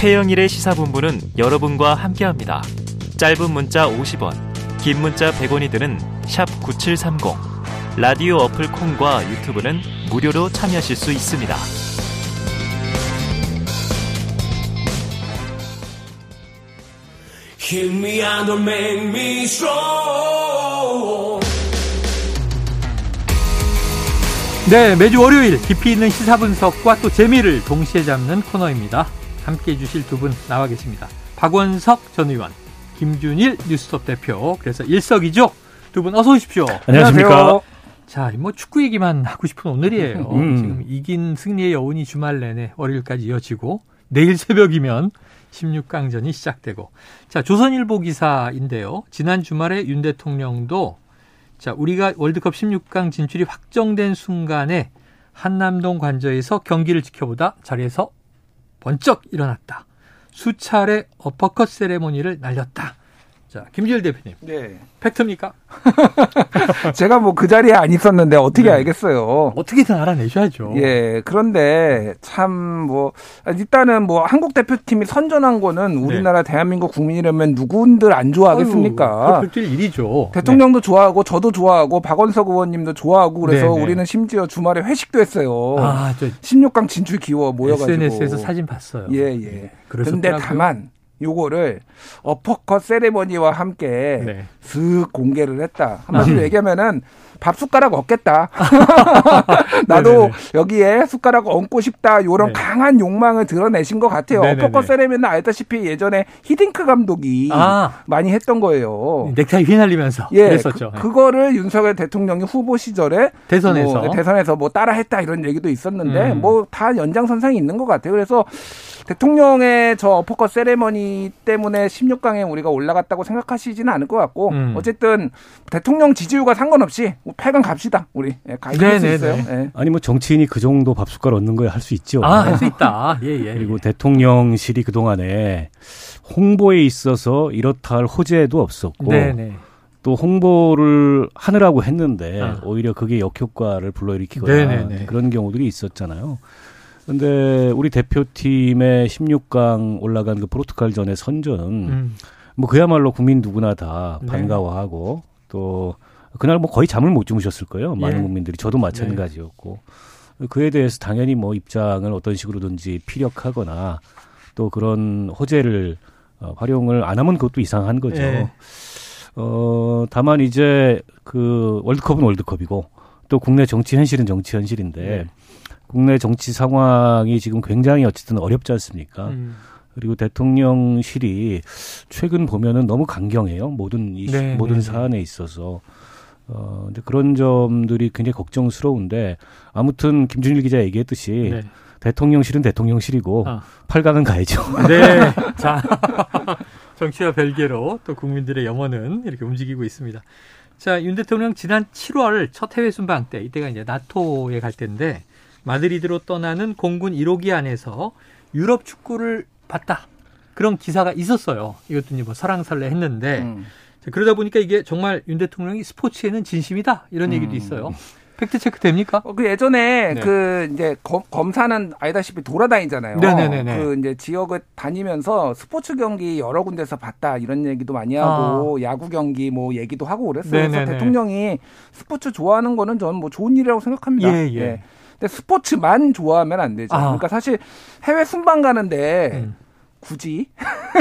최영일의 시사본부는 여러분과 함께합니다. 짧은 문자 50원, 긴 문자 100원이 드는 9730. 라디오 어플 콩과 유튜브는 무료로 참여하실 수 있습니다. 네, 매주 월요일 깊이 있는 시사 분석과 또 재미를 동시에 잡는 코너입니다. 함께 해주실 두 분 나와 계십니다. 박원석 전 의원, 김준일 뉴스톱 대표, 그래서 일석이조 두 분 어서 오십시오. 안녕하십니까. 자, 뭐 축구 얘기만 하고 싶은 오늘이에요. 음. 지금 이긴 승리의 여운이 주말 내내 월요일까지 이어지고 내일 새벽이면 16강전이 시작되고 자, 조선일보 기사인데요. 지난 주말에 윤 대통령도 자, 우리가 월드컵 16강 진출이 확정된 순간에 한남동 관저에서 경기를 지켜보다 자리에서 번쩍 일어났다. 수차례 어퍼컷 세레모니를 날렸다. 자, 김지일 대표님. 네. 팩트입니까? 제가 뭐 그 자리에 안 있었는데 어떻게 네. 알겠어요. 어떻게든 알아내셔야죠. 예, 그런데 참 뭐 일단은 뭐 한국 대표팀이 선전한 거는 우리나라 대한민국 국민이라면 누군들 안 좋아하겠습니까? 그럴 일이죠. 대통령도 좋아하고 저도 좋아하고 박원석 의원님도 좋아하고 그래서 네, 네. 우리는 심지어 주말에 회식도 했어요. 네. 아, 저 16강 진출 기워 모여가지고. SNS에서 사진 봤어요. 예, 예. 근데 다만 요거를 어퍼컷 세레머니와 함께 네. 슥 공개를 했다. 한마디로 얘기하면은 밥 숟가락 얻겠다. 나도 네네네. 여기에 숟가락 얹고 싶다. 요런 네. 강한 욕망을 드러내신 것 같아요. 네네네. 어퍼컷 세레머니는 알다시피 예전에 히딩크 감독이 아. 많이 했던 거예요. 넥타이 휘날리면서 예, 그랬었죠. 그, 거를 윤석열 대통령이 후보 시절에 대선에서. 뭐, 대선에서 뭐 따라했다 이런 얘기도 있었는데 음. 뭐다 연장선상이 있는 것 같아요. 그래서 대통령의 저 어퍼컷 세레머니 때문에 16강에 우리가 올라갔다고 생각하시지는 않을 것 같고 음. 어쨌든 대통령 지지율과 상관없이 8강 갑시다. 우리 예, 가실 수. 있어요. 예. 아니 뭐 정치인이 그 정도 밥숟갈 얻는 거에 할수 있죠. 아, 할 수 있다. 예, 예. 그리고 대통령실이 그 동안에 홍보에 있어서 이렇다 할 호재도 없었고 네, 네. 또 홍보를 하느라고 했는데 아. 오히려 그게 역효과를 불러일으키거나 네네네. 그런 경우들이 있었잖아요. 근데 우리 대표팀의 16강 올라간 그 포르투갈전의 선전은 음. 뭐 그야말로 국민 누구나 다 네. 반가워하고 또 그날 뭐 거의 잠을 못 주무셨을 거예요. 많은 예. 국민들이 저도 마찬가지였고 그에 대해서 당연히 뭐 입장을 어떤 식으로든지 피력하거나 또 그런 호재를 어, 활용을 안 하면 그것도 이상한 거죠. 예. 어 다만 이제 그 월드컵은 월드컵이고 또 국내 정치 현실은 정치 현실인데 네. 국내 정치 상황이 지금 굉장히 어쨌든 어렵지 않습니까? 음. 그리고 대통령실이 최근 보면은 너무 강경해요. 모든 이 네, 모든 네, 사안에 있어서. 어, 근데 그런 점들이 굉장히 걱정스러운데 아무튼 김준일 기자 얘기했듯이 네. 대통령실은 대통령실이고 아. 8강은 가야죠. 네. 자, 정치와 별개로 또 국민들의 영혼은 이렇게 움직이고 있습니다. 자, 윤 대통령 지난 7월 첫 해외 순방 때, 이때가 이제 나토에 갈 때인데, 마드리드로 떠나는 공군 1호기 안에서 유럽 축구를 봤다. 그런 기사가 있었어요. 이것도 이제 뭐 설왕설래 했는데, 음. 자, 그러다 보니까 이게 정말 윤 대통령이 스포츠에는 진심이다. 이런 얘기도 음. 있어요. 팩트 체크 됩니까? 어, 그 예전에 네. 그 이제 검, 검사는 알다시피 돌아다니잖아요. 네네네네. 그 이제 지역을 다니면서 스포츠 경기 여러 군데서 봤다 이런 얘기도 많이 하고 야구 경기 뭐 얘기도 하고 그랬어요. 그래서 아. 네네네. 대통령이 스포츠 좋아하는 거는 저는 뭐 좋은 일이라고 생각합니다. 예, 예. 근데 스포츠만 좋아하면 안 되죠. 아. 그러니까 사실 해외 순방 가는데 음. 굳이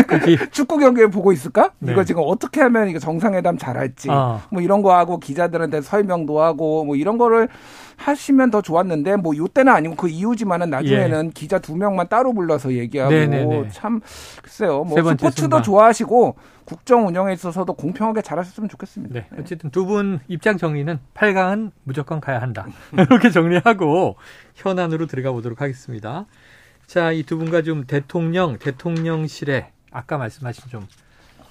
그치? 축구 경기를 보고 있을까? 네. 이거 지금 어떻게 하면 이거 정상회담 잘할지 아. 뭐 이런 거 하고 기자들한테 설명도 하고 뭐 이런 거를 하시면 더 좋았는데 뭐 요때는 아니고 그 이후지만은 나중에는 기자 두 명만 따로 불러서 얘기하고 예. 네네네. 참 글쎄요 세뭐 스포츠도 순방. 좋아하시고 국정 운영에 있어서도 공평하게 잘하셨으면 좋겠습니다. 네. 어쨌든 두 분 입장 정리는 8강은 무조건 가야 한다. 이렇게 정리하고 현안으로 들어가 보도록 하겠습니다. 자, 이 두 분과 좀 대통령, 대통령실의 아까 말씀하신 좀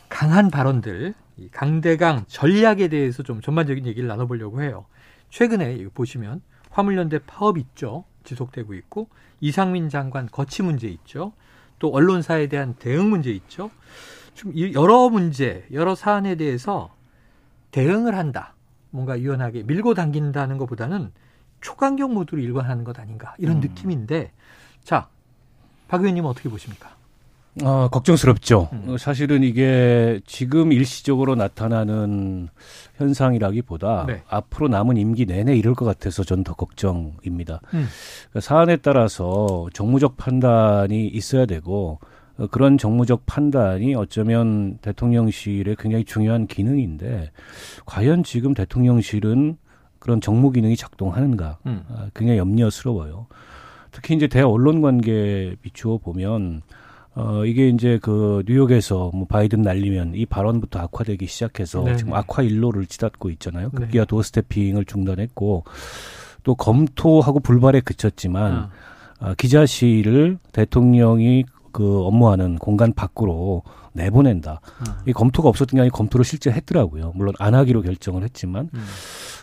강한 발언들, 이 강대강 전략에 대해서 좀 전반적인 얘기를 나눠보려고 해요. 최근에 이거 보시면 화물연대 파업 있죠. 지속되고 있고 이상민 장관 거치 문제 있죠. 또 언론사에 대한 대응 문제 있죠. 좀 이- 여러 문제, 여러 사안에 대해서 대응을 한다. 뭔가 유연하게 밀고 당긴다는 것보다는 초강경 모드로 일관하는 것 아닌가 이런 음. 느낌인데 자, 박 의원님은 어떻게 보십니까? 어, 걱정스럽죠. 음. 어, 사실은 이게 지금 일시적으로 나타나는 현상이라기보다 네. 앞으로 남은 임기 내내 이럴 것 같아서 저는 더 걱정입니다. 음. 그러니까 사안에 따라서 정무적 판단이 있어야 되고 어, 그런 정무적 판단이 어쩌면 대통령실의 굉장히 중요한 기능인데 과연 지금 대통령실은 그런 정무 기능이 작동하는가 음. 아, 굉장히 염려스러워요. 특히 이제 대언론 관계에 비추어 보면 어 이게 이제 그 뉴욕에서 뭐 바이든 날리면 이 발언부터 악화되기 시작해서 네네. 지금 악화 일로를 치닫고 있잖아요. 네. 급기야 도어스태핑을 중단했고 또 검토하고 불발에 그쳤지만 아. 아, 기자실을 대통령이 그 업무하는 공간 밖으로 내보낸다. 아. 이 검토가 없었던 게 아니라 검토를 실제 했더라고요. 물론 안 하기로 결정을 했지만 음.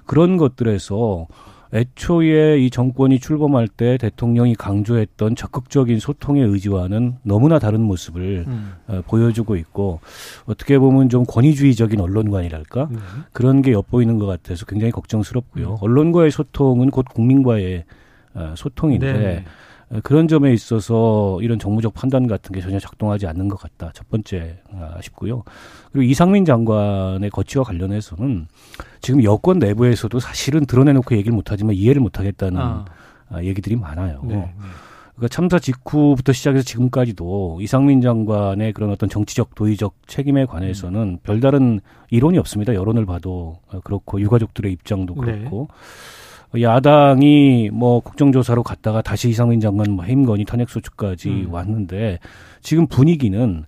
그런 것들에서 애초에 이 정권이 출범할 때 대통령이 강조했던 적극적인 소통의 의지와는 너무나 다른 모습을 음. 어, 보여주고 있고 어떻게 보면 좀 권위주의적인 언론관이랄까 네. 그런 게 엿보이는 것 같아서 굉장히 걱정스럽고요. 음. 언론과의 소통은 곧 국민과의 어, 소통인데 네. 어, 그런 점에 있어서 이런 정무적 판단 같은 게 전혀 작동하지 않는 것 같다. 첫 번째 아, 싶고요. 그리고 이상민 장관의 거취와 관련해서는 지금 여권 내부에서도 사실은 드러내놓고 얘기를 못하지만 이해를 못하겠다는 아. 아, 얘기들이 많아요. 네. 네. 그러니까 참사 직후부터 시작해서 지금까지도 이상민 장관의 그런 어떤 정치적 도의적 책임에 관해서는 별다른 이론이 없습니다. 여론을 봐도 어, 그렇고 유가족들의 입장도 네. 그렇고 야당이 뭐 국정조사로 갔다가 다시 이상민 장관 뭐 해임 건의 탄핵 소추까지 음. 왔는데 지금 분위기는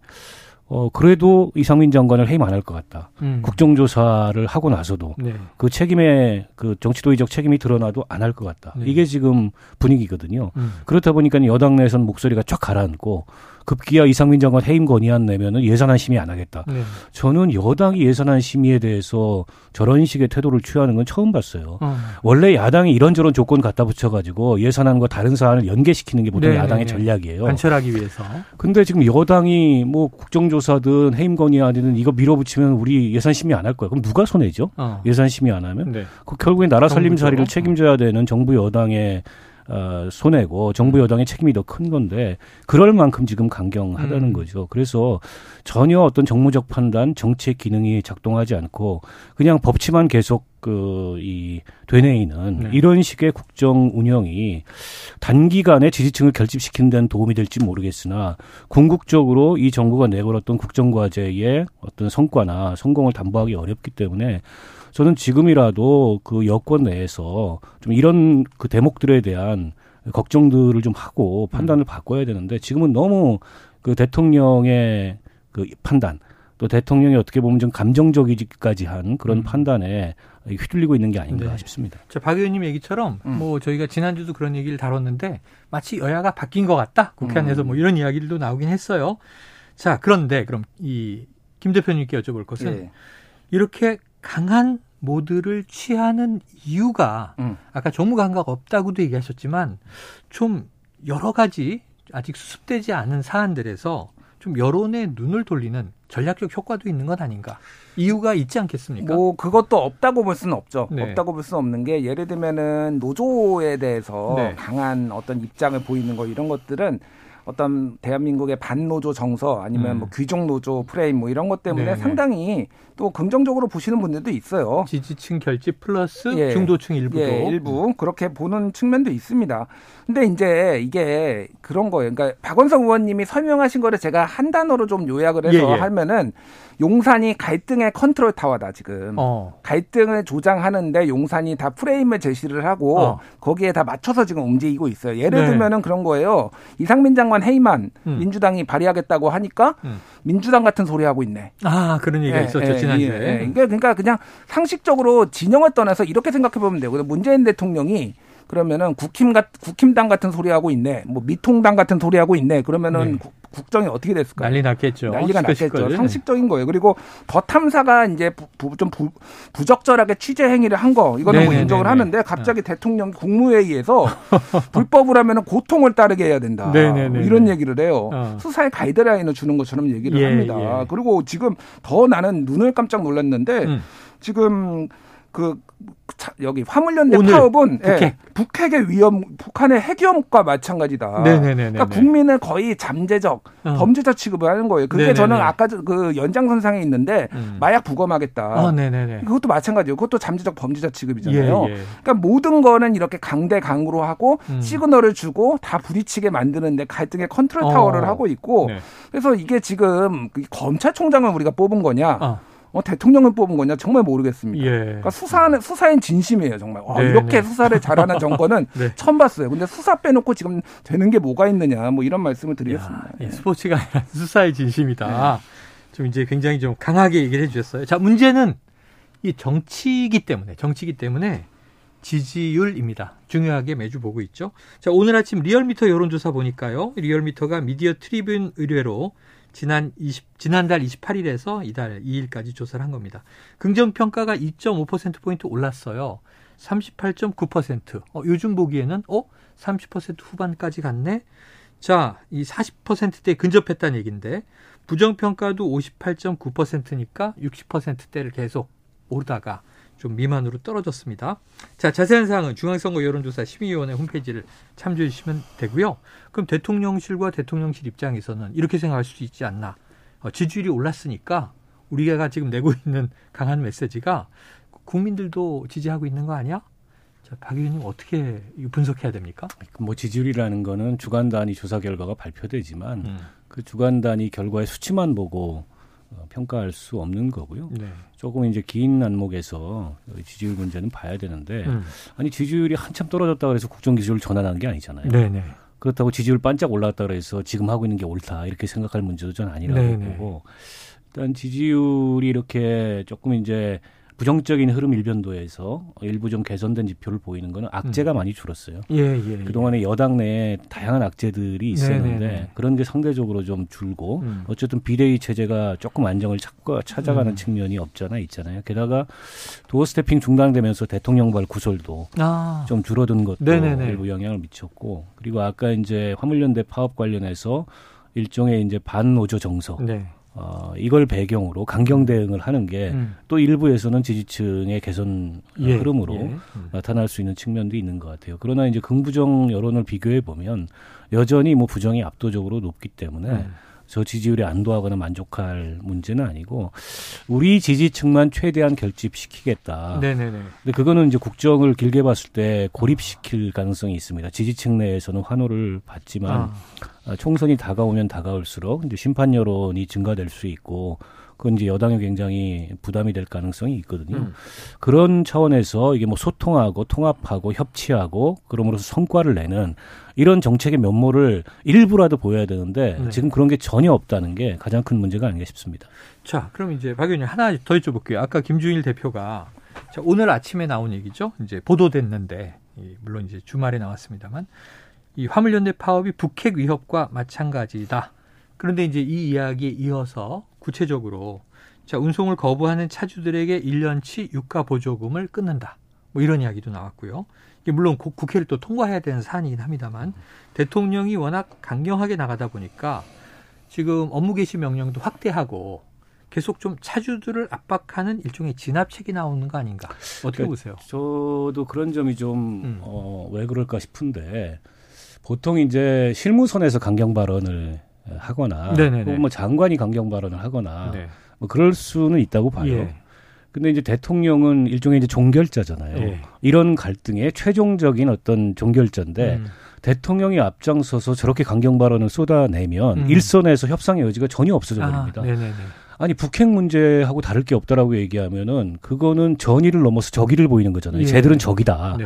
어 그래도 이상민 장관을 해임 안 할 것 같다. 음. 국정조사를 하고 나서도 네. 그 책임에 그 정치도의적 책임이 드러나도 안 할 것 같다. 네. 이게 지금 분위기거든요. 음. 그렇다 보니까 여당 내에서는 목소리가 쫙 가라앉고 급기야 이상민 장관 해임 건의안 내면은 예산안 심의 안 하겠다. 네. 저는 여당이 예산안 심의에 대해서 저런 식의 태도를 취하는 건 처음 봤어요. 어. 원래 야당이 이런저런 조건 갖다 붙여가지고 예산안과 다른 사안을 연계시키는 게 보통 네, 야당의 네, 네. 전략이에요. 관철하기 위해서. 근데 지금 여당이 뭐 국정조사 든 해임 건의안이든 이거 밀어붙이면 우리 예산 심의 안 할 거야. 그럼 누가 손해죠? 어. 예산 심의 안 하면? 네. 그 결국엔 나라 살림살이를 정부죠. 책임져야 되는 정부 여당의 어, 손해고 정부 여당의 책임이 더 큰 건데 그럴 만큼 지금 강경하다는 음. 거죠. 그래서 전혀 어떤 정무적 판단, 정치의 기능이 작동하지 않고 그냥 법치만 계속 그이 되뇌이는 네. 이런 식의 국정 운영이 단기간에 지지층을 결집시키는 데는 도움이 될지 모르겠으나 궁극적으로 이 정부가 내걸었던 국정 과제의 어떤 성과나 성공을 담보하기 어렵기 때문에 저는 지금이라도 그 여권 내에서 좀 이런 그 대목들에 대한 걱정들을 좀 하고 판단을 바꿔야 되는데 지금은 너무 그 대통령의 그 판단 또 대통령이 어떻게 보면 좀 감정적이기까지 한 그런 음. 판단에 휘둘리고 있는 게 아닌가 네. 싶습니다. 자, 박 의원님 얘기처럼 음. 뭐 저희가 지난주도 그런 얘기를 다뤘는데 마치 여야가 바뀐 것 같다. 국회 안에서 음. 뭐 이런 이야기들도 나오긴 했어요. 자, 그런데 그럼 이 김 대표님께 여쭤볼 것은 예. 이렇게 강한 모드를 취하는 이유가 음. 아까 정무 감각 없다고도 얘기하셨지만 좀 여러 가지 아직 수습되지 않은 사안들에서 좀 여론의 눈을 돌리는 전략적 효과도 있는 것 아닌가? 이유가 있지 않겠습니까? 뭐 그것도 없다고 볼 수는 없죠. 네. 없다고 볼 수는 없는 게 예를 들면은 노조에 대해서 네. 강한 어떤 입장을 보이는 거 이런 것들은 어떤 대한민국의 반노조 정서 아니면 음. 뭐 귀족 노조 프레임 뭐 이런 것 때문에 네네. 상당히 또 긍정적으로 보시는 분들도 있어요. 지지층 결집 플러스 예. 중도층 일부도 예, 일부 그렇게 보는 측면도 있습니다. 근데 이제 이게 그런 거예요. 그러니까 박원석 의원님이 설명하신 거를 제가 한 단어로 좀 요약을 해서 예, 예. 하면은 용산이 갈등의 컨트롤 타워다 지금. 어. 갈등을 조장하는데 용산이 다 프레임을 제시를 하고 어. 거기에 다 맞춰서 지금 움직이고 있어요. 예를 네. 들면은 그런 거예요. 이상민 장관 해임안 음. 민주당이 발의하겠다고 하니까 음. 민주당 같은 소리 하고 있네. 아 그런 얘기가 예, 있었죠 예, 지난주에. 예, 예. 그러니까, 그러니까 그냥 상식적으로 진영을 떠나서 이렇게 생각해 보면 돼요. 문재인 대통령이 그러면은 국힘 같 국힘당 같은 소리 하고 있네. 뭐 미통당 같은 소리 하고 있네. 그러면은 네. 국- 국정이 어떻게 됐을까요? 난리 났겠죠. 난리가. 났겠죠. 상식적인 거예요. 그리고 더 탐사가 이제 부, 부, 좀 부, 부적절하게 취재 행위를 한 거 이거는 뭐 네네네네. 인정을 하는데 갑자기 대통령 국무회의에서 불법을 하면은 고통을 따르게 해야 된다. 네네네네. 뭐 이런 얘기를 해요. 어. 수사의 가이드라인을 주는 것처럼 얘기를 예, 합니다. 예. 그리고 지금 더 나는 눈을 깜짝 놀랐는데 음. 지금 그 차- 여기 화물연대 파업은 북핵. 예, 북핵의 위험, 북한의 핵 위험과 마찬가지다. 네네네네. 그러니까 국민을 거의 잠재적 어. 범죄자 취급을 하는 거예요. 그게 네네네. 저는 아까 저- 그 연장선상에 있는데 음. 마약 부검하겠다. 아, 네네네. 그것도 마찬가지예요. 그것도 잠재적 범죄자 취급이잖아요. 예, 예. 그러니까 모든 거는 이렇게 강대 강으로 하고 음. 시그널을 주고 다 부딪히게 만드는데 갈등의 컨트롤 어. 타워를 하고 있고 네. 그래서 이게 지금 그 검찰총장을 우리가 뽑은 거냐, 아, 어, 대통령을 뽑은 거냐 정말 모르겠습니다. 예. 그러니까 수사는 수사엔 진심이에요 정말. 와, 네, 이렇게 네. 수사를 잘하는 정권은 네. 처음 봤어요. 근데 수사 빼놓고 지금 되는 게 뭐가 있느냐, 뭐 이런 말씀을 드리겠습니다. 야, 예, 스포츠가 아니라 수사의 진심이다. 좀 이제 굉장히 좀 강하게 얘기를 해주셨어요. 자, 문제는 이 정치이기 때문에, 정치이기 때문에 지지율입니다. 중요하게 매주 보고 있죠. 자, 오늘 아침 리얼미터 여론조사 보니까요. 리얼미터가 미디어 트리뷴 의뢰로 지난 20, 지난달 28일에서 이달 2일까지 조사를 한 겁니다. 긍정 평가가 2.5%포인트 올랐어요. 38.9%. 어, 요즘 보기에는, 어? 30% 후반까지 갔네? 자, 이 40%대에 근접했다는 얘기인데, 부정 평가도 58.9%니까 60%대를 계속 오르다가 좀 미만으로 떨어졌습니다. 자, 자세한 사항은 중앙선거 여론조사 심의위원회 홈페이지를 참조해 주시면 되고요. 그럼 대통령실과 대통령실 입장에서는 이렇게 생각할 수 있지 않나. 어, 지지율이 올랐으니까 우리가 지금 내고 있는 강한 메시지가 국민들도 지지하고 있는 거 아니야? 자, 박 의원님 어떻게 분석해야 됩니까? 뭐 지지율이라는 거는 주간 단위 조사 결과가 발표되지만 음. 그 주간 단위 결과의 수치만 보고 어, 평가할 수 없는 거고요. 네. 조금 이제 긴 안목에서 지지율 문제는 봐야 되는데 음. 아니 지지율이 한참 떨어졌다 그래서 국정 기조를 전환한 게 아니잖아요. 네네. 그렇다고 지지율 반짝 올랐다 그래서 지금 하고 있는 게 옳다 이렇게 생각할 문제도 전 아니라고 네네. 보고 일단 지지율이 이렇게 조금 이제 부정적인 흐름 일변도에서 일부 좀 개선된 지표를 보이는 거는 악재가 많이 줄었어요. 예, 예. 그동안에 여당 내에 다양한 악재들이 있었는데 네네네. 그런 게 상대적으로 좀 줄고 음. 어쨌든 비대위 체제가 조금 안정을 찾고 찾아가는 음. 측면이 없잖아 있잖아요. 게다가 도어 스태핑 중단되면서 대통령발 구설도 아. 좀 줄어든 것도 네네네. 일부 영향을 미쳤고 그리고 아까 이제 화물연대 파업 관련해서 일종의 이제 반노조 정서 네. 어, 이걸 배경으로 강경 대응을 하는 게또 음. 일부에서는 지지층의 개선 어, 예, 흐름으로 예. 음. 나타날 수 있는 측면도 있는 것 같아요. 그러나 이제 긍부정 여론을 비교해 보면 여전히 뭐 부정이 압도적으로 높기 때문에 음. 저 지지율에 안도하거나 만족할 문제는 아니고 우리 지지층만 최대한 결집시키겠다. 네네네. 근데 그거는 이제 국정을 길게 봤을 때 고립시킬 가능성이 있습니다. 지지층 내에서는 환호를 받지만 아. 아, 총선이 다가오면 다가올수록 이제 심판 여론이 증가될 수 있고 그건 이제 여당에 굉장히 부담이 될 가능성이 있거든요. 음. 그런 차원에서 이게 뭐 소통하고 통합하고 협치하고 그럼으로써 성과를 내는 이런 정책의 면모를 일부라도 보여야 되는데 네. 지금 그런 게 전혀 없다는 게 가장 큰 문제가 아닌가 싶습니다. 자, 그럼 이제 박 의원님 하나 더 여쭤볼게요. 아까 김주일 대표가 자, 오늘 아침에 나온 얘기죠. 이제 보도됐는데 이, 물론 이제 주말에 나왔습니다만 이 화물연대 파업이 북핵 위협과 마찬가지다. 그런데 이제 이 이야기에 이어서 구체적으로 자, 운송을 거부하는 차주들에게 1년치 유가 보조금을 끊는다. 뭐 이런 이야기도 나왔고요. 물론 국- 국회를 또 통과해야 되는 사안이긴 합니다만 대통령이 워낙 강경하게 나가다 보니까 지금 업무 개시 명령도 확대하고 계속 좀 차주들을 압박하는 일종의 진압책이 나오는 거 아닌가? 어떻게 그- 보세요? 저도 그런 점이 좀, 음. 어, 왜 그럴까 싶은데, 보통 이제 실무선에서 강경 발언을 하거나, 네네네. 혹은 뭐 장관이 강경 발언을 하거나, 네. 뭐 그럴 수는 있다고 봐요. 예. 근데 이제 대통령은 일종의 이제 종결자잖아요. 예. 이런 갈등의 최종적인 어떤 종결자인데, 음. 대통령이 앞장서서 저렇게 강경 발언을 쏟아내면 음. 일선에서 협상의 여지가 전혀 없어져 버립니다. 아. 아니 북핵 문제하고 다를 게 없다라고 얘기하면은 그거는 전의를 넘어서 적의를 보이는 거잖아요. 예. 쟤들은 적이다.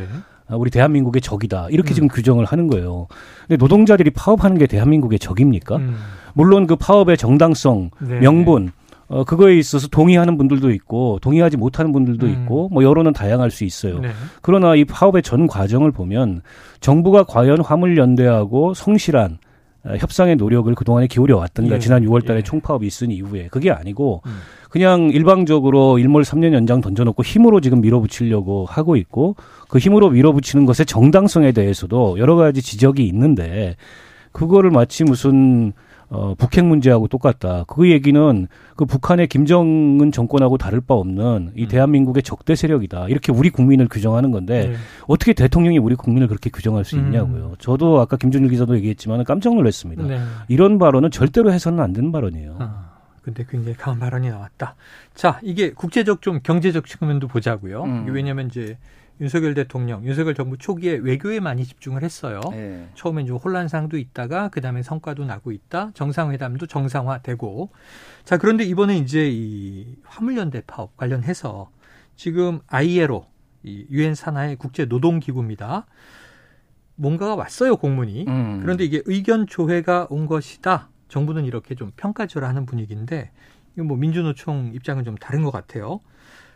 네. 아, 우리 대한민국의 적이다. 이렇게 음. 지금 규정을 하는 거예요. 근데 노동자들이 파업하는 게 대한민국의 적입니까? 음. 물론 그 파업의 정당성, 네. 명분 어, 그거에 있어서 동의하는 분들도 있고 동의하지 못하는 분들도 음. 있고 뭐 여론은 다양할 수 있어요. 네. 그러나 이 파업의 전 과정을 보면 정부가 과연 화물연대하고 성실한 어, 협상의 노력을 그동안에 기울여 왔던가 예. 지난 6월 달에 예. 총파업이 있은 이후에 그게 아니고 음. 그냥 일방적으로 일몰 3년 연장 던져놓고 힘으로 지금 밀어붙이려고 하고 있고 그 힘으로 밀어붙이는 것의 정당성에 대해서도 여러 가지 지적이 있는데 그거를 마치 무슨 어, 북핵 문제하고 똑같다. 그 얘기는 그 북한의 김정은 정권하고 다를 바 없는 이 음. 대한민국의 적대 세력이다. 이렇게 우리 국민을 규정하는 건데 네. 어떻게 대통령이 우리 국민을 그렇게 규정할 수 음. 있냐고요. 저도 아까 김준일 기자도 얘기했지만 깜짝 놀랐습니다. 네. 이런 발언은 절대로 해서는 안 되는 발언이에요. 아, 근데 굉장히 강한 발언이 나왔다. 자, 이게 국제적 좀 경제적 측면도 보자고요. 음. 이게 왜냐하면 이제 윤석열 대통령, 윤석열 정부 초기에 외교에 많이 집중을 했어요. 예. 처음엔 좀 혼란상도 있다가 그 다음에 성과도 나고 있다. 정상회담도 정상화되고. 자, 그런데 이번에 이제 이 화물연대 파업 관련해서 지금 ILO, 이 유엔 산하의 국제 노동 기구입니다. 뭔가가 왔어요, 공문이. 음. 그런데 이게 의견 조회가 온 것이다. 정부는 이렇게 좀 평가절하하는 분위기인데 이거 뭐 민주노총 입장은 좀 다른 것 같아요.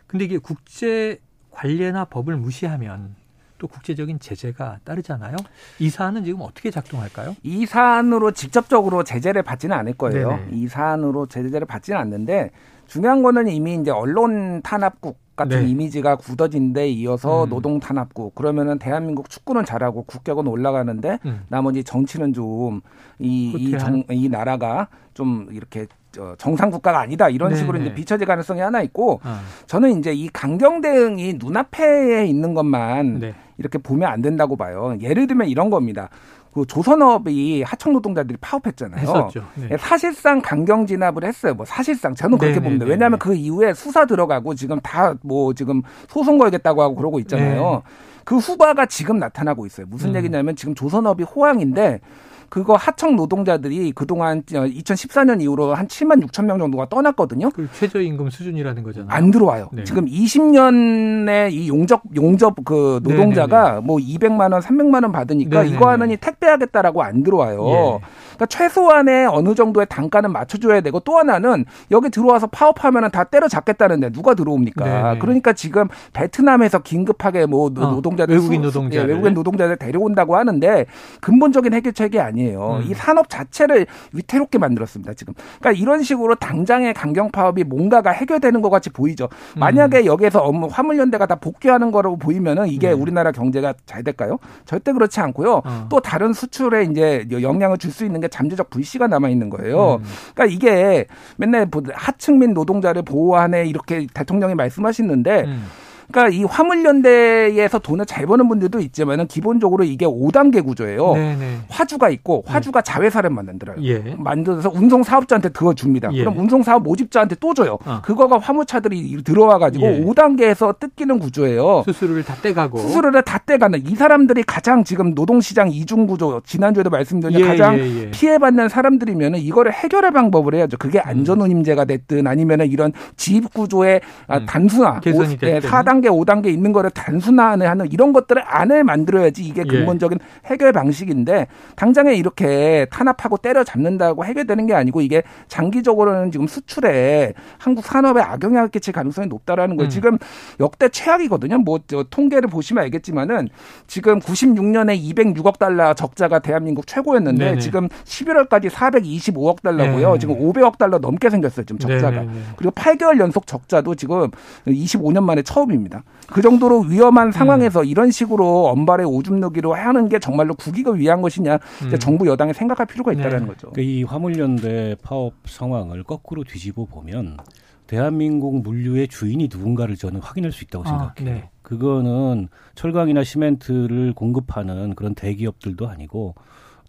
근데 이게 국제 관례나 법을 무시하면 또 국제적인 제재가 따르잖아요. 이 사안은 지금 어떻게 작동할까요? 이 사안으로 직접적으로 제재를 받지는 않을 거예요. 네네. 이 사안으로 제재를 받지는 않는데 중요한 거는 이미 이제 언론 탄압국 같은 네. 이미지가 굳어진 데 이어서 음. 노동 탄압국 그러면은 대한민국 축구는 잘하고 국격은 올라가는데 음. 나머지 정치는 좀 이이 후퇴한? 이 나라가 좀 이렇게 저 정상 국가가 아니다 이런 네네. 식으로 이제 비춰질 가능성이 하나 있고 아, 저는 이제 이 강경 대응이 눈앞에 있는 것만 네. 이렇게 보면 안 된다고 봐요. 예를 들면 이런 겁니다. 그 조선업이 하청 노동자들이 파업했잖아요. 했었죠. 네. 예, 사실상 강경 진압을 했어요. 뭐 사실상 저는 그렇게 네네네. 봅니다. 왜냐하면 그 이후에 수사 들어가고 지금 다 뭐 지금 소송 걸겠다고 하고 그러고 있잖아요. 네. 그 후바가 지금 나타나고 있어요. 무슨 음. 얘기냐면 지금 조선업이 호황인데 그거 하청 노동자들이 그동안 2014년 이후로 한 7만 6천 명 정도가 떠났거든요. 그 최저임금 수준이라는 거잖아요. 안 들어와요. 네. 지금 20년에 이 용접 용접 그 노동자가 뭐 200만 원, 300만 원 받으니까 네네네. 이거 하느니 택배하겠다라고 안 들어와요. 예. 그러니까 최소한의 어느 정도의 단가는 맞춰줘야 되고 또 하나는 여기 들어와서 파업하면은 다 때려잡겠다는데 누가 들어옵니까? 네네. 그러니까 지금 베트남에서 긴급하게 뭐 노- 어, 노동자들 외국인 수- 노동자들. 예, 외국인 노동자들 데려온다고 하는데 근본적인 해결책이 아니 에요. 음. 이 산업 자체를 위태롭게 만들었습니다. 지금. 그러니까 이런 식으로 당장의 강경 파업이 뭔가가 해결되는 것 같이 보이죠. 음. 만약에 여기에서 업무 화물연대가 다 복귀하는 거라고 보이면은 이게 네. 우리나라 경제가 잘 될까요? 절대 그렇지 않고요. 어. 또 다른 수출에 이제 영향을 줄 수 있는 게 잠재적 불씨가 남아 있는 거예요. 음. 그러니까 이게 맨날 보- 하층민 노동자를 보호하네 이렇게 대통령이 말씀하시는데 음. 그러니까 이 화물연대에서 돈을 잘 버는 분들도 있지만은 기본적으로 이게 5단계 구조예요. 네네. 화주가 있고 화주가 자회사를 만들어요. 예. 만들어서 운송 사업자한테 그거 줍니다. 예. 그럼 운송 사업 모집자한테 또 줘요. 어. 그거가 화물차들이 들어와 가지고 예. 5단계에서 뜯기는 구조예요. 수수료를 다 떼가고. 수수료를 다 떼가는 이 사람들이 가장 지금 노동시장 이중 구조 지난주에도 말씀드린 예, 가장 예, 예. 피해받는 사람들이면은 이거를 해결할 방법을 해야죠. 그게 안전운임제가 됐든 아니면은 이런 지입 구조의 아, 음. 단순화, 개선이 오- 예, 됐든. 4단 계, 5단계 있는 거를 단순화하는 이런 것들을 안을 만들어야지 이게 예. 근본적인 해결 방식인데 당장에 이렇게 탄압하고 때려잡는다고 해결되는 게 아니고 이게 장기적으로는 지금 수출에 한국 산업에 악영향을 끼칠 가능성이 높다라는 거예요. 음. 지금 역대 최악이거든요. 뭐저 통계를 보시면 알겠지만은 지금 96년에 206억 달러 적자가 대한민국 최고였는데 네네. 지금 11월까지 425억 달러고요. 네. 지금 500억 달러 넘게 생겼어요. 지금 적자가. 네네네. 그리고 8개월 연속 적자도 지금 25년 만에 처음입니다. 그 정도로 위험한 상황에서 음. 이런 식으로 언발에 오줌 누기로 하는 게 정말로 국익을 위한 것이냐 음. 정부 여당이 생각할 필요가 있다는 네. 거죠. 그러니까 이 화물연대 파업 상황을 거꾸로 뒤집어 보면 대한민국 물류의 주인이 누군가를 저는 확인할 수 있다고 아, 생각해요. 네. 그거는 철강이나 시멘트를 공급하는 그런 대기업들도 아니고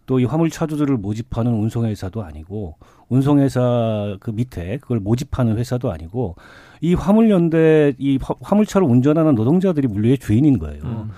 또 이 화물 차주들을 모집하는 운송회사도 아니고 운송회사 그 밑에 그걸 모집하는 회사도 아니고 이 화물연대 이 화- 화물차를 운전하는 노동자들이 물류의 주인인 거예요. 음.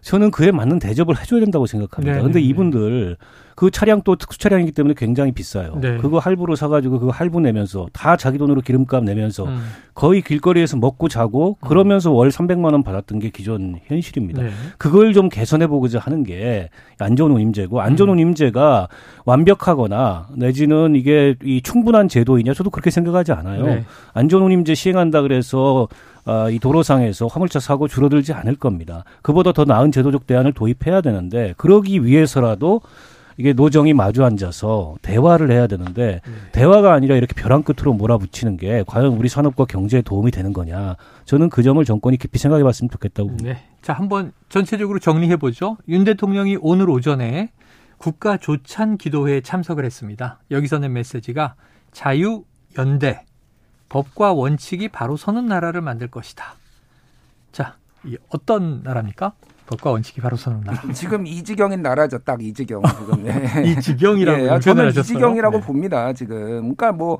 저는 그에 맞는 대접을 해줘야 된다고 생각합니다. 네, 근데 네, 이분들 그 차량 또 특수 차량이기 때문에 굉장히 비싸요. 네. 그거 할부로 사가지고 그거 할부 내면서 다 자기 돈으로 기름값 내면서 음. 거의 길거리에서 먹고 자고 그러면서 월 300만 원 받았던 게 기존 현실입니다. 네. 그걸 좀 개선해 보고자 하는 게 안전운임제고 안전운임제가 완벽하거나 내지는 이게 이 충분한 제도이냐 저도 그렇게 생각하지 않아요. 네. 안전운임제 시행한다 그래서 아, 이 도로상에서 화물차 사고 줄어들지 않을 겁니다. 그보다 더 나은 제도적 대안을 도입해야 되는데 그러기 위해서라도 이게 노정이 마주 앉아서 대화를 해야 되는데 네. 대화가 아니라 이렇게 벼랑 끝으로 몰아붙이는 게 과연 우리 산업과 경제에 도움이 되는 거냐 저는 그 점을 정권이 깊이 생각해 봤으면 좋겠다고. 네. 자, 한번 전체적으로 정리해 보죠. 윤 대통령이 오늘 오전에 국가 조찬 기도회에 참석을 했습니다. 여기서 낸 메시지가 자유 연대 법과 원칙이 바로 서는 나라를 만들 것이다. 자, 이 어떤 나라입니까? 법과 원칙이 바로 서는 나라. 지금 이 지경인 나라죠. 딱 이 지경 지금. 예. 이 지경이라고 예, 표현을 저는 하셨어요. 이 지경이라고 네. 봅니다. 지금. 그러니까 뭐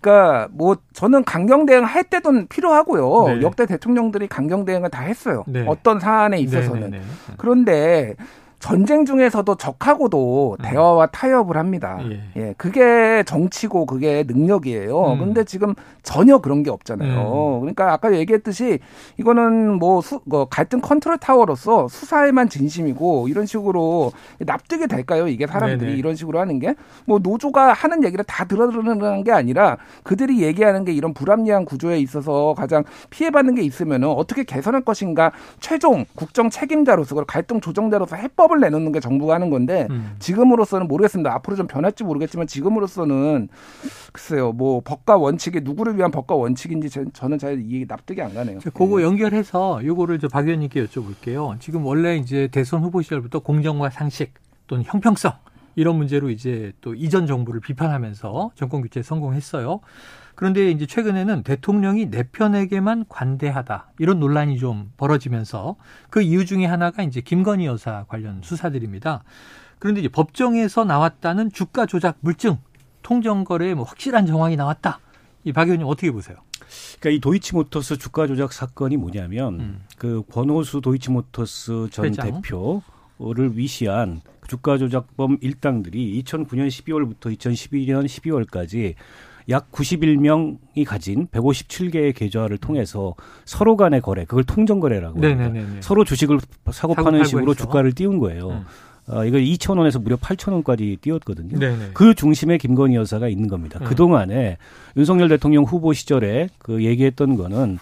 그러니까 뭐 저는 강경 대응 할 때도 필요하고요. 네. 역대 대통령들이 강경 대응을 다 했어요. 네. 어떤 사안에 있어서는. 네, 네, 네. 그런데 전쟁 중에서도 적하고도 음. 대화와 타협을 합니다. 예. 예. 그게 정치고 그게 능력이에요. 음. 근데 지금 전혀 그런 게 없잖아요. 음. 그러니까 아까 얘기했듯이 이거는 뭐 수, 뭐 갈등 컨트롤 타워로서 수사에만 진심이고 이런 식으로 납득이 될까요? 이게 사람들이 네네. 이런 식으로 하는 게 뭐 노조가 하는 얘기를 다 들어드는 게 아니라 그들이 얘기하는 게 이런 불합리한 구조에 있어서 가장 피해받는 게 있으면은 어떻게 개선할 것인가 최종 국정 책임자로서 그리고 갈등 조정자로서 해법 을 내놓는 게 정부가 하는 건데 음. 지금으로서는 모르겠습니다. 앞으로 좀 변할지 모르겠지만 지금으로서는 글쎄요, 뭐 법과 원칙이 누구를 위한 법과 원칙인지 저- 저는 잘 이해 납득이 안 가네요. 자, 그거 연결해서 요거를 저박 의원님께 여쭤볼게요. 지금 원래 이제 대선 후보 시절부터 공정과 상식 또는 형평성 이런 문제로 이제 또 이전 정부를 비판하면서 정권 교체에 성공했어요. 그런데 이제 최근에는 대통령이 내 편에게만 관대하다 이런 논란이 좀 벌어지면서 그 이유 중에 하나가 이제 김건희 여사 관련 수사들입니다. 그런데 이제 법정에서 나왔다는 주가 조작 물증 통정거래에 뭐 확실한 정황이 나왔다. 이 박 의원님 어떻게 보세요? 그러니까 이 도이치모터스 주가 조작 사건이 뭐냐면 음. 그 권호수 도이치모터스 전 회장. 대표를 위시한 주가 조작범 일당들이 2009년 12월부터 2012년 12월까지 약 91명이 가진 157개의 계좌를 통해서 서로 간의 거래, 그걸 통정 거래라고 합니다. 네네네. 서로 주식을 사고 사고 파는 식으로 했어. 주가를 띄운 거예요. 음. 어, 이거 2천 원에서 무려 8천 원까지 띄웠거든요. 네네. 그 중심에 김건희 여사가 있는 겁니다. 음. 그 동안에 윤석열 대통령 후보 시절에 그 얘기했던 거는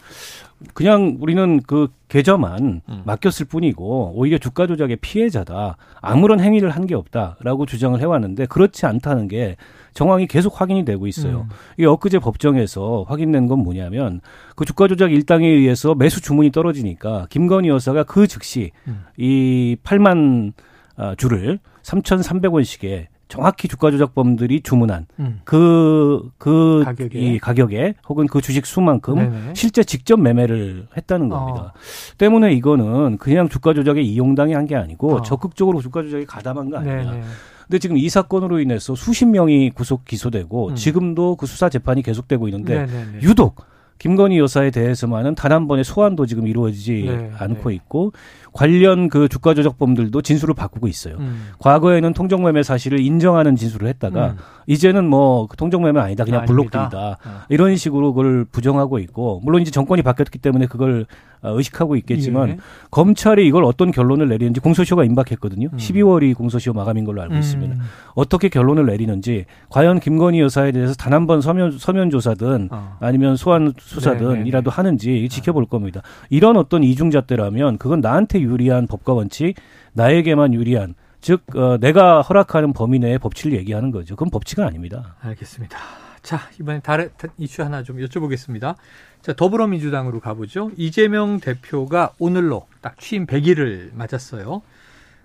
그냥 우리는 그 계좌만 음. 맡겼을 뿐이고 오히려 주가 조작의 피해자다. 아무런 행위를 한 게 없다라고 주장을 해왔는데 그렇지 않다는 게 정황이 계속 확인이 되고 있어요. 음. 이 엊그제 법정에서 확인된 건 뭐냐면 그 주가 조작 일당에 의해서 매수 주문이 떨어지니까 김건희 여사가 그 즉시 음. 이 8만 아, 주를 3,300원씩에 정확히 주가 조작범들이 주문한 음. 그, 그, 가격에. 이 가격에 혹은 그 주식 수만큼 네네. 실제 직접 매매를 했다는 겁니다. 어. 때문에 이거는 그냥 주가 조작에 이용당이 한 게 아니고 어. 적극적으로 주가 조작에 가담한 거 아니냐. 네네. 근데 지금 이 사건으로 인해서 수십 명이 구속 기소되고 음. 지금도 그 수사 재판이 계속되고 있는데 네네네. 유독 김건희 여사에 대해서만은 단 한 번의 소환도 지금 이루어지지 네, 않고 네. 있고 관련 그 주가 조작범들도 진술을 바꾸고 있어요. 음. 과거에는 통정매매 사실을 인정하는 진술을 했다가 음. 이제는 뭐그 통정매매 아니다 그냥. 블록들이다 어. 이런 식으로 그걸 부정하고 있고 물론 이제 정권이 바뀌었기 때문에 그걸 어, 의식하고 있겠지만 예. 검찰이 이걸 어떤 결론을 내리는지 공소시효가 임박했거든요. 음. 12월이 공소시효 마감인 걸로 알고 있습니다. 음. 어떻게 결론을 내리는지 과연 김건희 여사에 대해서 단 한 번 서면 서면 조사든 어. 아니면 소환 수사든이라도 하는지 지켜볼 겁니다. 이런 어떤 이중잣대라면 그건 나한테 유리한 법과 원칙, 나에게만 유리한 즉 어, 내가 허락하는 범위 내의 법치를 얘기하는 거죠. 그건 법치가 아닙니다. 알겠습니다. 자, 이번엔 다른 이슈 하나 좀 여쭤보겠습니다. 자, 더불어민주당으로 가보죠. 이재명 대표가 오늘로 딱 취임 100일을 맞았어요.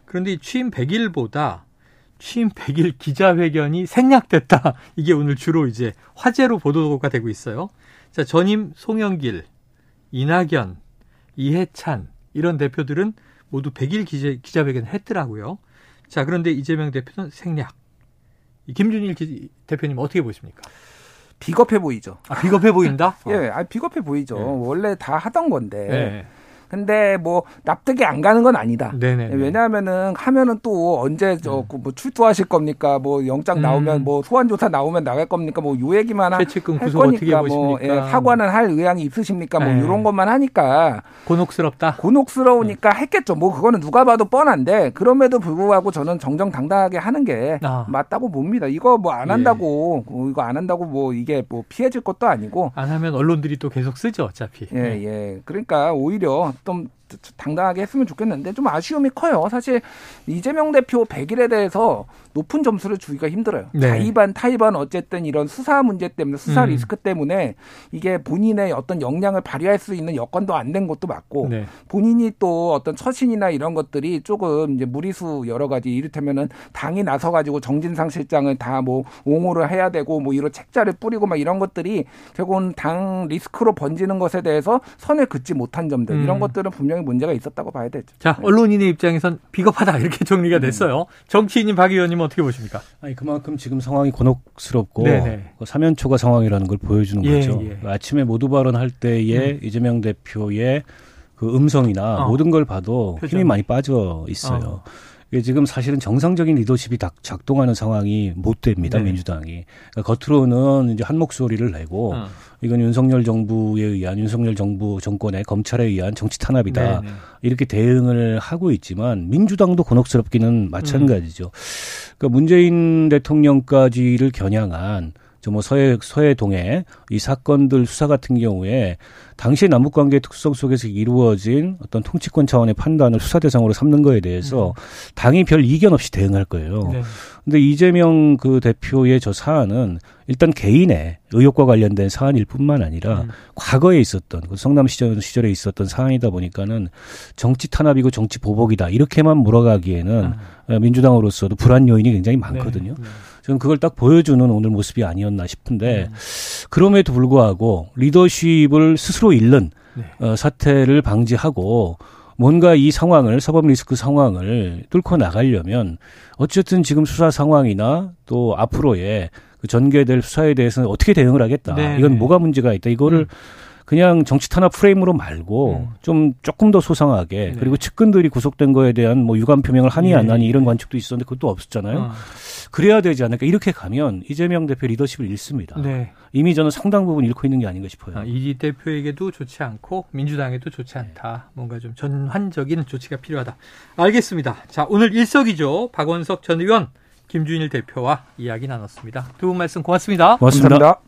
그런데 이 취임 100일보다 취임 100일 기자회견이 생략됐다. 이게 오늘 주로 이제 화제로 보도가 되고 있어요. 자, 전임 송영길, 이낙연, 이해찬 이런 대표들은 모두 100일 기자, 기자회견을 했더라고요. 자, 그런데 이재명 대표는 생략. 이 김준일 기, 대표님 어떻게 보십니까? 비겁해 보이죠. 아, 비겁해 보인다? 예, 아 비겁해 보이죠. 예. 원래 다 하던 건데. 네. 근데 뭐 납득이 안 가는 건 아니다. 네네. 예, 왜냐하면은 하면은 또 언제 저뭐 출두하실 겁니까? 뭐 영장 음. 나오면 뭐 소환 조사 나오면 나갈 겁니까? 뭐 요 얘기만 할 거니까 뭐? 예, 사과는 할 의향이 있으십니까? 뭐 네. 이런 것만 하니까 곤혹스럽다. 곤혹스러우니까 했겠죠. 뭐 그거는 누가 봐도 뻔한데 그럼에도 불구하고 저는 정정당당하게 하는 게 아. 맞다고 봅니다. 이거 뭐안 예. 한다고 어, 이거 안 한다고 뭐 이게 뭐 피해질 것도 아니고 안 하면 언론들이 또 계속 쓰죠, 어차피. 예, 예. 그러니까 오히려 좀 당당하게 했으면 좋겠는데 좀 아쉬움이 커요. 사실 이재명 대표 100일에 대해서 높은 점수를 주기가 힘들어요. 네. 자의반 타의반 어쨌든 이런 수사 문제 때문에 수사 음. 리스크 때문에 이게 본인의 어떤 역량을 발휘할 수 있는 여건도 안 된 것도 맞고 네. 본인이 또 어떤 처신이나 이런 것들이 조금 이제 무리수 여러 가지 이를테면은 당이 나서 가지고 정진상 실장을 다 뭐 옹호를 해야 되고 뭐 이런 책자를 뿌리고 막 이런 것들이 결국은 당 리스크로 번지는 것에 대해서 선을 긋지 못한 점들 음. 이런 것들은 분명히 문제가 있었다고 봐야 되죠. 자, 언론인의 입장에선 비겁하다 이렇게 정리가 됐어요. 정치인인 박 의원님은 어떻게 보십니까? 아니 그만큼 지금 상황이 곤혹스럽고 네네. 그 사면초가 상황이라는 걸 보여주는 예, 거죠. 예. 그 아침에 모두 발언할 때에 이재명 대표의 그 음성이나 어. 모든 걸 봐도 표정이. 힘이 많이 빠져 있어요. 어. 이게 지금 사실은 정상적인 리더십이 다 작동하는 상황이 못 됩니다 네. 민주당이 그러니까 겉으로는 이제 한 목소리를 내고 어. 이건 윤석열 정부에 의한 윤석열 정부 정권의 검찰에 의한 정치 탄압이다 네, 네. 이렇게 대응을 하고 있지만 민주당도 곤혹스럽기는 마찬가지죠. 그러니까 문재인 대통령까지를 겨냥한 저 뭐 서해 서해 동해 이 사건들 수사 같은 경우에 당시 남북 관계 특성 속에서 이루어진 어떤 통치권 차원의 판단을 수사 대상으로 삼는 거에 대해서 당이 별 이견 없이 대응할 거예요. 네. 근데 이재명 그 대표의 저 사안은 일단 개인의 의혹과 관련된 사안일 뿐만 아니라 음. 과거에 있었던 그 성남 시절, 시절에 있었던 사안이다 보니까는 정치 탄압이고 정치 보복이다 이렇게만 몰아가기에는 아. 어, 민주당으로서도 불안 요인이 굉장히 많거든요. 네. 저는 그걸 딱 보여주는 오늘 모습이 아니었나 싶은데 음. 그럼에도 불구하고 리더십을 스스로 잃는 네. 어, 사태를 방지하고 뭔가 이 상황을 사법 리스크 상황을 뚫고 나가려면 어쨌든 지금 수사 상황이나 또 앞으로의 그 전개될 수사에 대해서는 어떻게 대응을 하겠다. 네, 이건 네. 뭐가 문제가 있다. 이거를 음. 그냥 정치 탄압 프레임으로 말고 음. 좀 조금 더 소상하게 네. 그리고 측근들이 구속된 거에 대한 뭐 유감 표명을 하니 예, 안 하니 예. 이런 관측도 있었는데 그것도 없었잖아요. 어. 그래야 되지 않을까. 이렇게 가면 이재명 대표 리더십을 잃습니다. 네. 이미 저는 상당 부분 잃고 있는 게 아닌가 싶어요. 아, 이지 대표에게도 좋지 않고 민주당에도 좋지 않다. 뭔가 좀 전환적인 조치가 필요하다. 알겠습니다. 자, 오늘 일석이조 박원석 전 의원, 김준일 대표와 이야기 나눴습니다. 두 분 말씀 고맙습니다. 고맙습니다. 감사합니다.